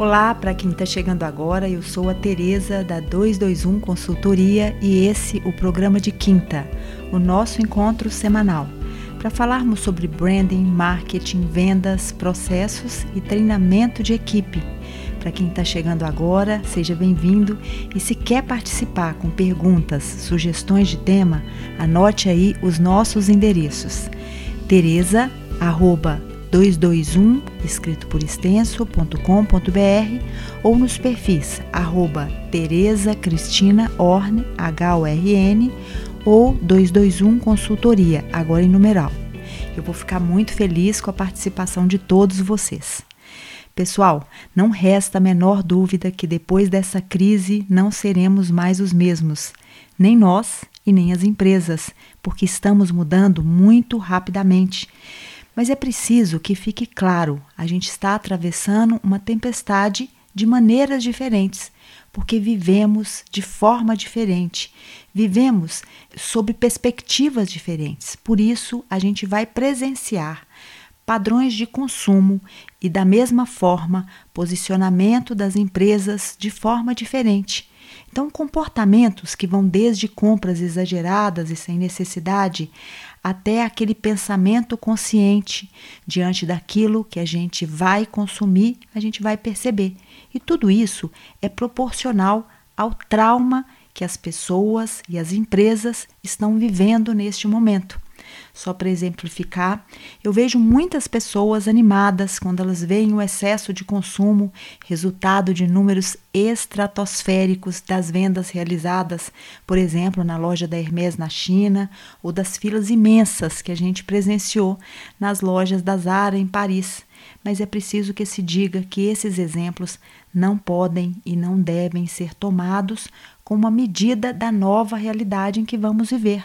Olá, para quem está chegando agora, eu sou a Tereza da 221 Consultoria e esse o programa de quinta, o nosso encontro semanal, para falarmos sobre branding, marketing, vendas, processos e treinamento de equipe. Para quem está chegando agora, seja bem-vindo e se quer participar com perguntas, sugestões de tema, anote aí os nossos endereços. Tereza, arroba 221, escrito por extenso.com.br ou nos perfis arroba Tereza Cristina Orne, H-O-R-N, ou 221 Consultoria, agora em numeral. Eu vou ficar muito feliz com a participação de todos vocês. Pessoal, não resta a menor dúvida que depois dessa crise não seremos mais os mesmos, nem nós e nem as empresas, porque estamos mudando muito rapidamente. Mas é preciso que fique claro: a gente está atravessando uma tempestade de maneiras diferentes, porque vivemos de forma diferente, vivemos sob perspectivas diferentes. Por isso, a gente vai presenciar padrões de consumo e, da mesma forma, posicionamento das empresas de forma diferente. Então, comportamentos que vão desde compras exageradas e sem necessidade até aquele pensamento consciente diante daquilo que a gente vai consumir, a gente vai perceber. E tudo isso é proporcional ao trauma que as pessoas e as empresas estão vivendo neste momento. Só para exemplificar, eu vejo muitas pessoas animadas quando elas veem o excesso de consumo, resultado de números estratosféricos das vendas realizadas, por exemplo, na loja da Hermès na China, ou das filas imensas que a gente presenciou nas lojas da Zara em Paris. Mas é preciso que se diga que esses exemplos não podem e não devem ser tomados como uma medida da nova realidade em que vamos viver.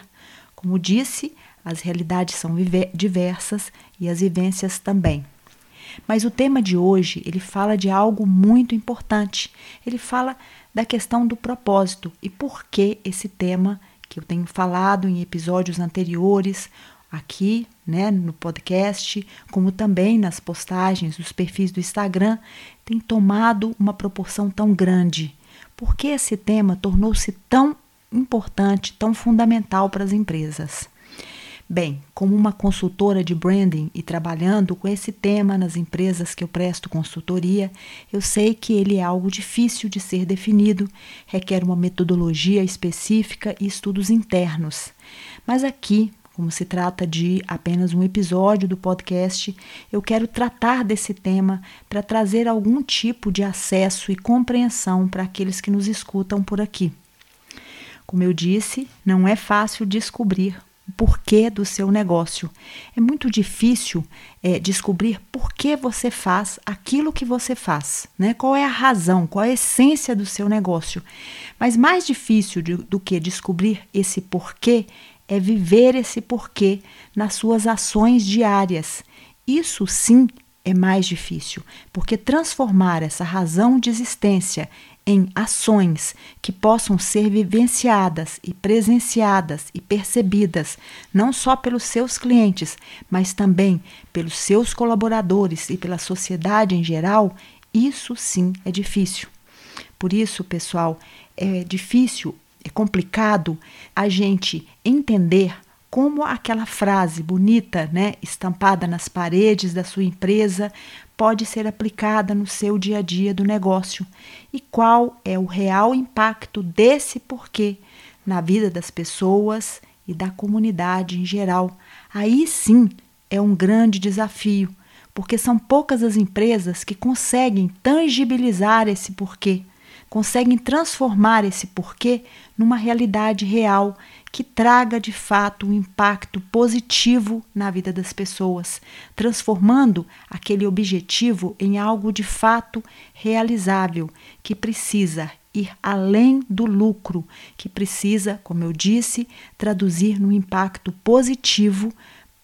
Como disse, as realidades são diversas e as vivências também. Mas o tema de hoje, ele fala de algo muito importante. Ele fala da questão do propósito e por que esse tema que eu tenho falado em episódios anteriores, aqui, né, no podcast, como também nas postagens dos perfis do Instagram, tem tomado uma proporção tão grande. Por que esse tema tornou-se tão importante, tão fundamental para as empresas? Bem, como uma consultora de branding e trabalhando com esse tema nas empresas que eu presto consultoria, eu sei que ele é algo difícil de ser definido, requer uma metodologia específica e estudos internos. Mas aqui, como se trata de apenas um episódio do podcast, eu quero tratar desse tema para trazer algum tipo de acesso e compreensão para aqueles que nos escutam por aqui. Como eu disse, não é fácil descobrir porquê do seu negócio. É muito difícil é, descobrir por que você faz aquilo que você faz, né? Qual é a razão, qual é a essência do seu negócio. Mas mais difícil de, do que descobrir esse porquê é viver esse porquê nas suas ações diárias. Isso sim é mais difícil, porque transformar essa razão de existência em ações que possam ser vivenciadas e presenciadas e percebidas não só pelos seus clientes, mas também pelos seus colaboradores e pela sociedade em geral, isso sim é difícil. Por isso, pessoal, é difícil, é complicado a gente entender como aquela frase bonita, né, estampada nas paredes da sua empresa, pode ser aplicada no seu dia a dia do negócio e qual é o real impacto desse porquê na vida das pessoas e da comunidade em geral. Aí sim é um grande desafio, porque são poucas as empresas que conseguem tangibilizar esse porquê, conseguem transformar esse porquê numa realidade real que traga de fato um impacto positivo na vida das pessoas, transformando aquele objetivo em algo de fato realizável, que precisa ir além do lucro, que precisa, como eu disse, traduzir no impacto positivo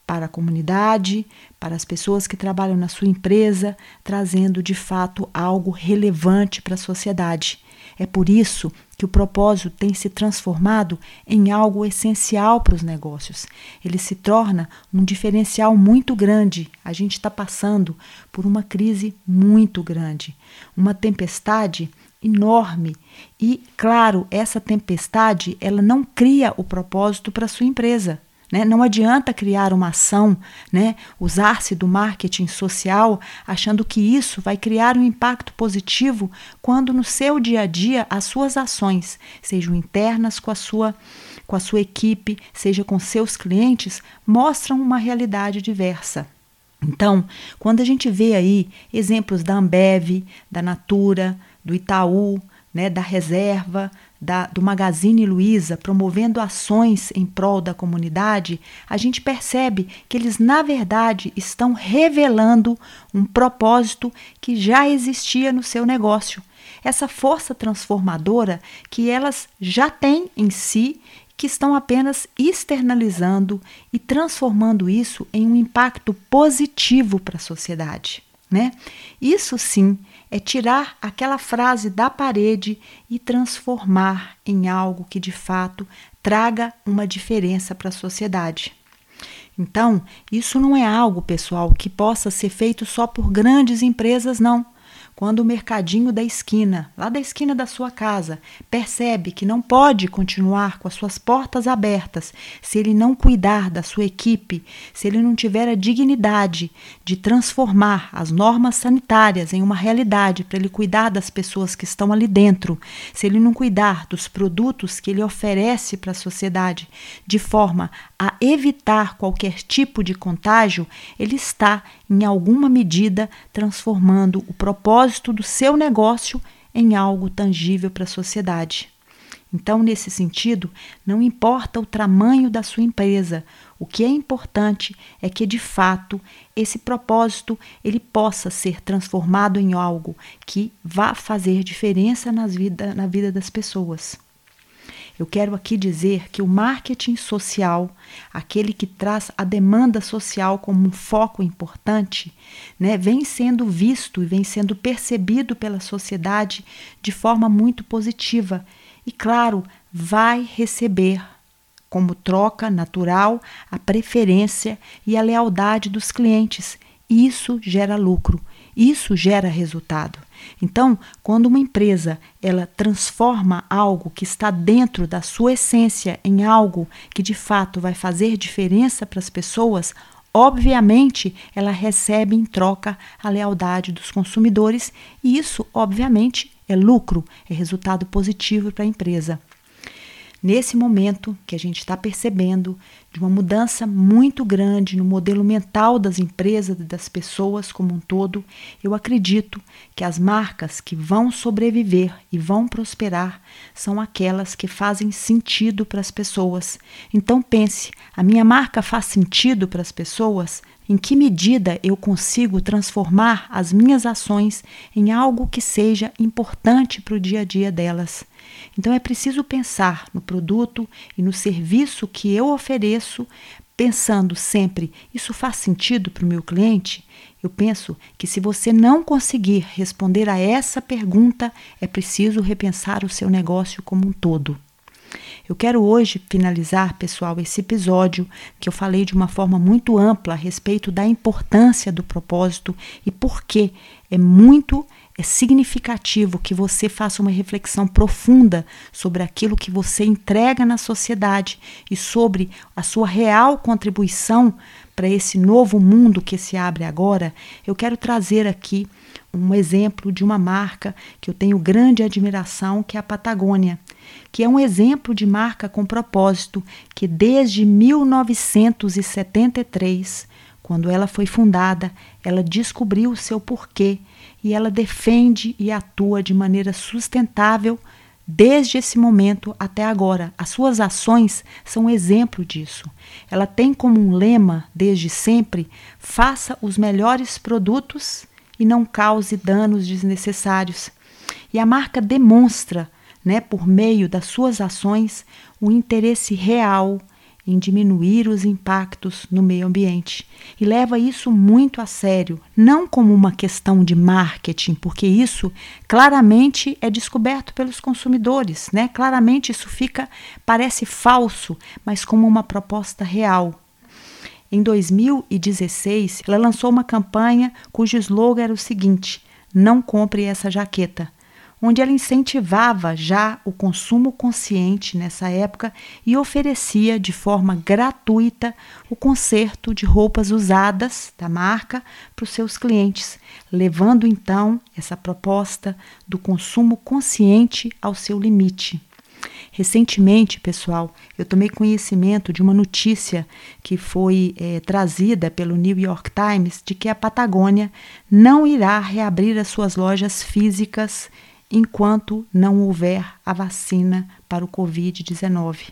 para a comunidade, para as pessoas que trabalham na sua empresa, trazendo de fato algo relevante para a sociedade. É por isso que o propósito tem se transformado em algo essencial para os negócios. Ele se torna um diferencial muito grande. A gente está passando por uma crise muito grande, uma tempestade enorme. E, claro, essa tempestade ela não cria o propósito para sua empresa. Né? Não adianta criar uma ação, né? usar-se do marketing social achando que isso vai criar um impacto positivo quando no seu dia a dia as suas ações, sejam internas com a sua, com a sua equipe, seja com seus clientes, mostram uma realidade diversa. Então, quando a gente vê aí exemplos da Ambev, da Natura, do Itaú, né, da Reserva, da, do Magazine Luiza promovendo ações em prol da comunidade, a gente percebe que eles, na verdade, estão revelando um propósito que já existia no seu negócio. Essa força transformadora que elas já têm em si, que estão apenas externalizando e transformando isso em um impacto positivo para a sociedade. Né? Isso sim é tirar aquela frase da parede e transformar em algo que de fato traga uma diferença para a sociedade. Então, isso não é algo, pessoal, que possa ser feito só por grandes empresas, não. Quando o mercadinho da esquina, lá da esquina da sua casa, percebe que não pode continuar com as suas portas abertas se ele não cuidar da sua equipe, se ele não tiver a dignidade de transformar as normas sanitárias em uma realidade para ele cuidar das pessoas que estão ali dentro, se ele não cuidar dos produtos que ele oferece para a sociedade de forma a evitar qualquer tipo de contágio, ele está, em alguma medida, transformando o propósito do seu negócio em algo tangível para a sociedade. Então, nesse sentido, não importa o tamanho da sua empresa, o que é importante é que de fato esse propósito ele possa ser transformado em algo que vá fazer diferença nas vida, na vida das pessoas. Eu quero aqui dizer que o marketing social, aquele que traz a demanda social como um foco importante, né, vem sendo visto e vem sendo percebido pela sociedade de forma muito positiva. E, claro, vai receber como troca natural a preferência e a lealdade dos clientes. Isso gera lucro, isso gera resultado. Então, quando uma empresa ela transforma algo que está dentro da sua essência em algo que de fato vai fazer diferença para as pessoas, obviamente ela recebe em troca a lealdade dos consumidores e isso, obviamente, é lucro, é resultado positivo para a empresa nesse momento que a gente está percebendo de uma mudança muito grande no modelo mental das empresas e das pessoas como um todo, eu acredito que as marcas que vão sobreviver e vão prosperar são aquelas que fazem sentido para as pessoas. Então pense, a minha marca faz sentido para as pessoas? Em que medida eu consigo transformar as minhas ações em algo que seja importante para o dia a dia delas? Então é preciso pensar no produto e no serviço que eu ofereço, pensando sempre: isso faz sentido para o meu cliente? Eu penso que se você não conseguir responder a essa pergunta, é preciso repensar o seu negócio como um todo. Eu quero hoje finalizar, pessoal, esse episódio que eu falei de uma forma muito ampla a respeito da importância do propósito e por que é muito é significativo que você faça uma reflexão profunda sobre aquilo que você entrega na sociedade e sobre a sua real contribuição para esse novo mundo que se abre agora. Eu quero trazer aqui um exemplo de uma marca que eu tenho grande admiração, que é a Patagônia, que é um exemplo de marca com propósito que desde 1973, quando ela foi fundada, ela descobriu o seu porquê e ela defende e atua de maneira sustentável desde esse momento até agora. As suas ações são exemplo disso. Ela tem como um lema, desde sempre, faça os melhores produtos e não cause danos desnecessários. E a marca demonstra, né, por meio das suas ações, o interesse real em diminuir os impactos no meio ambiente e leva isso muito a sério, não como uma questão de marketing, porque isso claramente é descoberto pelos consumidores, né? Claramente isso fica parece falso, mas como uma proposta real. Em 2016, ela lançou uma campanha cujo slogan era o seguinte: Não compre essa jaqueta onde ela incentivava já o consumo consciente nessa época e oferecia de forma gratuita o conserto de roupas usadas da marca para os seus clientes, levando então essa proposta do consumo consciente ao seu limite. Recentemente, pessoal, eu tomei conhecimento de uma notícia que foi é, trazida pelo New York Times de que a Patagônia não irá reabrir as suas lojas físicas enquanto não houver a vacina para o Covid-19.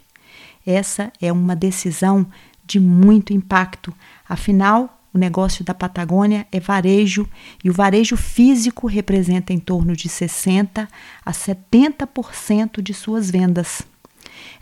Essa é uma decisão de muito impacto, afinal, o negócio da Patagônia é varejo e o varejo físico representa em torno de 60 a 70% de suas vendas.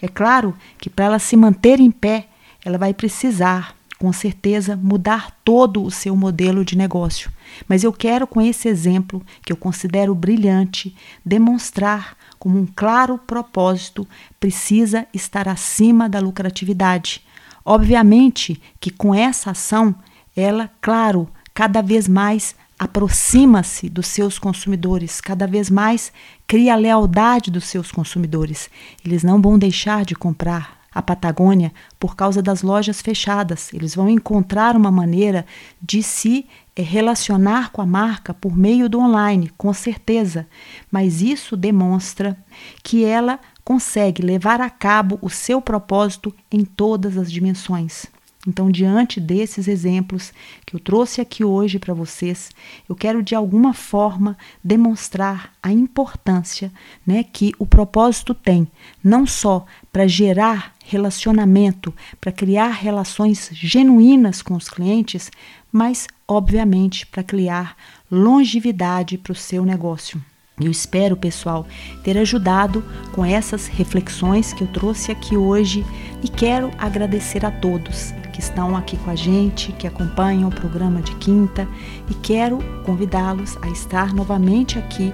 É claro que para ela se manter em pé, ela vai precisar com certeza, mudar todo o seu modelo de negócio. Mas eu quero, com esse exemplo, que eu considero brilhante, demonstrar como um claro propósito precisa estar acima da lucratividade. Obviamente que com essa ação, ela, claro, cada vez mais aproxima-se dos seus consumidores, cada vez mais cria a lealdade dos seus consumidores. Eles não vão deixar de comprar a Patagônia por causa das lojas fechadas. Eles vão encontrar uma maneira de se eh, relacionar com a marca por meio do online, com certeza. Mas isso demonstra que ela consegue levar a cabo o seu propósito em todas as dimensões. Então, diante desses exemplos que eu trouxe aqui hoje para vocês, eu quero de alguma forma demonstrar a importância né, que o propósito tem, não só para gerar relacionamento, para criar relações genuínas com os clientes, mas, obviamente, para criar longevidade para o seu negócio. Eu espero, pessoal, ter ajudado com essas reflexões que eu trouxe aqui hoje e quero agradecer a todos que estão aqui com a gente, que acompanham o programa de quinta e quero convidá-los a estar novamente aqui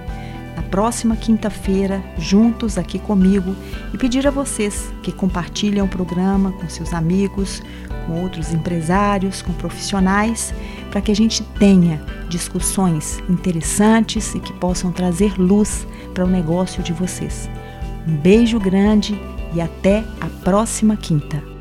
na próxima quinta-feira, juntos aqui comigo e pedir a vocês que compartilhem o programa com seus amigos, com outros empresários, com profissionais, para que a gente tenha discussões interessantes e que possam trazer luz para o negócio de vocês. Um beijo grande e até a próxima quinta.